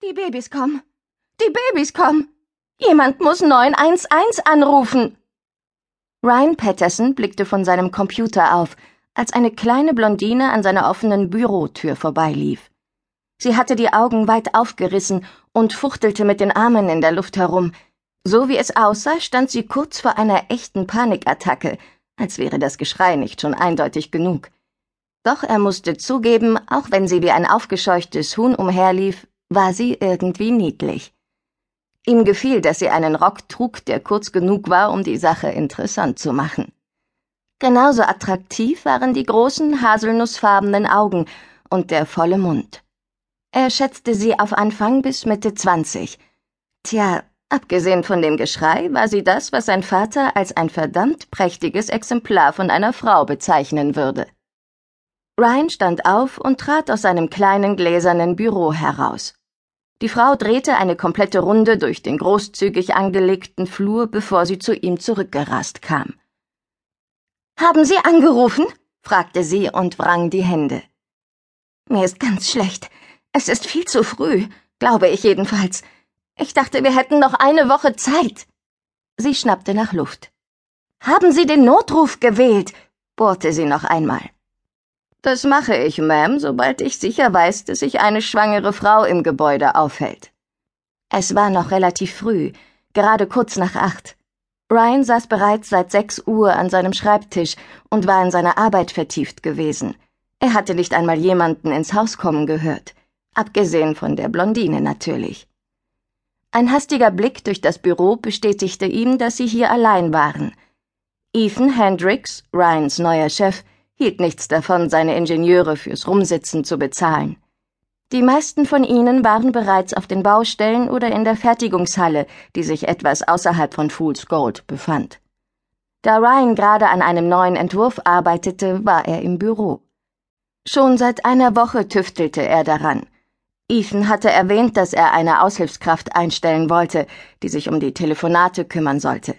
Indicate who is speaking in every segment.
Speaker 1: Die Babys kommen. Die Babys kommen. Jemand muss 911 anrufen. Ryan Patterson blickte von seinem Computer auf, als eine kleine Blondine an seiner offenen Bürotür vorbeilief. Sie hatte die Augen weit aufgerissen und fuchtelte mit den Armen in der Luft herum. So wie es aussah, stand sie kurz vor einer echten Panikattacke, als wäre das Geschrei nicht schon eindeutig genug. Doch er musste zugeben, auch wenn sie wie ein aufgescheuchtes Huhn umherlief, war sie irgendwie niedlich. Ihm gefiel, dass sie einen Rock trug, der kurz genug war, um die Sache interessant zu machen. Genauso attraktiv waren die großen haselnussfarbenen Augen und der volle Mund. Er schätzte sie auf Anfang bis Mitte zwanzig. Tja, abgesehen von dem Geschrei war sie das, was sein Vater als ein verdammt prächtiges Exemplar von einer Frau bezeichnen würde. Ryan stand auf und trat aus seinem kleinen gläsernen Büro heraus. Die Frau drehte eine komplette Runde durch den großzügig angelegten Flur, bevor sie zu ihm zurückgerast kam. Haben Sie angerufen? fragte sie und wrang die Hände. Mir ist ganz schlecht. Es ist viel zu früh, glaube ich jedenfalls. Ich dachte, wir hätten noch eine Woche Zeit. Sie schnappte nach Luft. Haben Sie den Notruf gewählt? bohrte sie noch einmal. Das mache ich, Ma'am, sobald ich sicher weiß, dass sich eine schwangere Frau im Gebäude aufhält. Es war noch relativ früh, gerade kurz nach acht. Ryan saß bereits seit sechs Uhr an seinem Schreibtisch und war in seiner Arbeit vertieft gewesen. Er hatte nicht einmal jemanden ins Haus kommen gehört, abgesehen von der Blondine natürlich. Ein hastiger Blick durch das Büro bestätigte ihm, dass sie hier allein waren. Ethan Hendricks, Ryans neuer Chef, hielt nichts davon, seine Ingenieure fürs Rumsitzen zu bezahlen. Die meisten von ihnen waren bereits auf den Baustellen oder in der Fertigungshalle, die sich etwas außerhalb von Fool's Gold befand. Da Ryan gerade an einem neuen Entwurf arbeitete, war er im Büro. Schon seit einer Woche tüftelte er daran. Ethan hatte erwähnt, dass er eine Aushilfskraft einstellen wollte, die sich um die Telefonate kümmern sollte.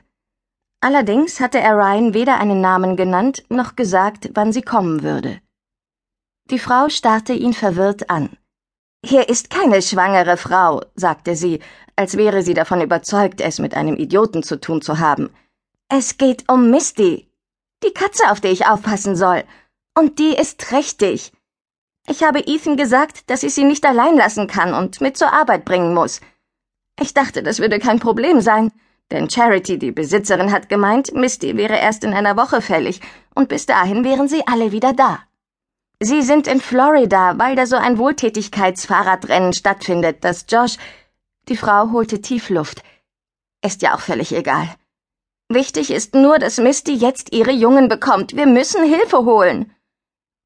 Speaker 1: Allerdings hatte er Ryan weder einen Namen genannt noch gesagt, wann sie kommen würde. Die Frau starrte ihn verwirrt an. Hier ist keine schwangere Frau, sagte sie, als wäre sie davon überzeugt, es mit einem Idioten zu tun zu haben. Es geht um Misty, die Katze, auf die ich aufpassen soll. Und die ist trächtig. Ich habe Ethan gesagt, dass ich sie nicht allein lassen kann und mit zur Arbeit bringen muss. Ich dachte, das würde kein Problem sein. Denn Charity, die Besitzerin, hat gemeint, Misty wäre erst in einer Woche fällig, und bis dahin wären sie alle wieder da. Sie sind in Florida, weil da so ein Wohltätigkeitsfahrradrennen stattfindet, das Josh. Die Frau holte tief Luft. Ist ja auch völlig egal. Wichtig ist nur, dass Misty jetzt ihre Jungen bekommt. Wir müssen Hilfe holen.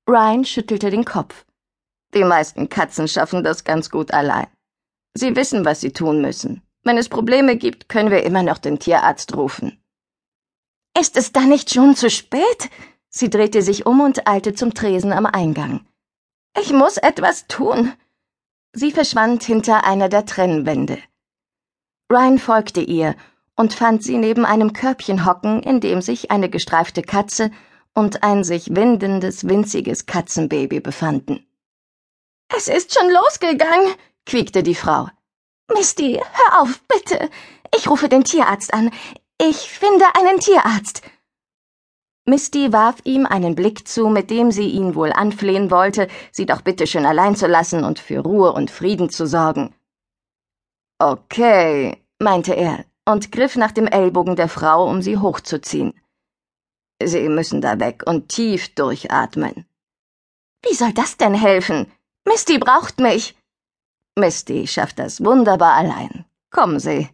Speaker 1: Ryan schüttelte den Kopf. Die meisten Katzen schaffen das ganz gut allein. Sie wissen, was sie tun müssen. Wenn es Probleme gibt, können wir immer noch den Tierarzt rufen. Ist es da nicht schon zu spät? Sie drehte sich um und eilte zum Tresen am Eingang. Ich muss etwas tun. Sie verschwand hinter einer der Trennwände. Ryan folgte ihr und fand sie neben einem Körbchen hocken, in dem sich eine gestreifte Katze und ein sich windendes, winziges Katzenbaby befanden. Es ist schon losgegangen, quiekte die Frau. Misty, hör auf, bitte. Ich rufe den Tierarzt an. Ich finde einen Tierarzt. Misty warf ihm einen Blick zu, mit dem sie ihn wohl anflehen wollte, sie doch bitte schön allein zu lassen und für Ruhe und Frieden zu sorgen. Okay, meinte er und griff nach dem Ellbogen der Frau, um sie hochzuziehen. Sie müssen da weg und tief durchatmen. Wie soll das denn helfen? Misty braucht mich. Misty schafft das wunderbar allein. Kommen Sie.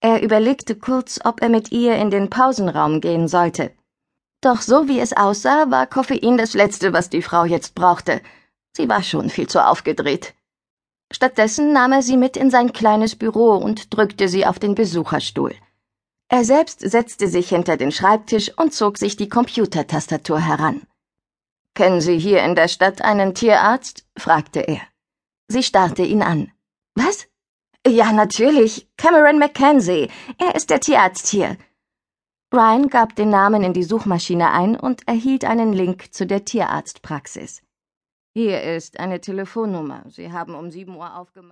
Speaker 1: Er überlegte kurz, ob er mit ihr in den Pausenraum gehen sollte. Doch so wie es aussah, war Koffein das Letzte, was die Frau jetzt brauchte. Sie war schon viel zu aufgedreht. Stattdessen nahm er sie mit in sein kleines Büro und drückte sie auf den Besucherstuhl. Er selbst setzte sich hinter den Schreibtisch und zog sich die Computertastatur heran. Kennen Sie hier in der Stadt einen Tierarzt? fragte er. Sie starrte ihn an. Was? Ja, natürlich. Cameron Mackenzie. Er ist der Tierarzt hier. Ryan gab den Namen in die Suchmaschine ein und erhielt einen Link zu der Tierarztpraxis. Hier ist eine Telefonnummer. Sie haben um sieben Uhr aufgemacht.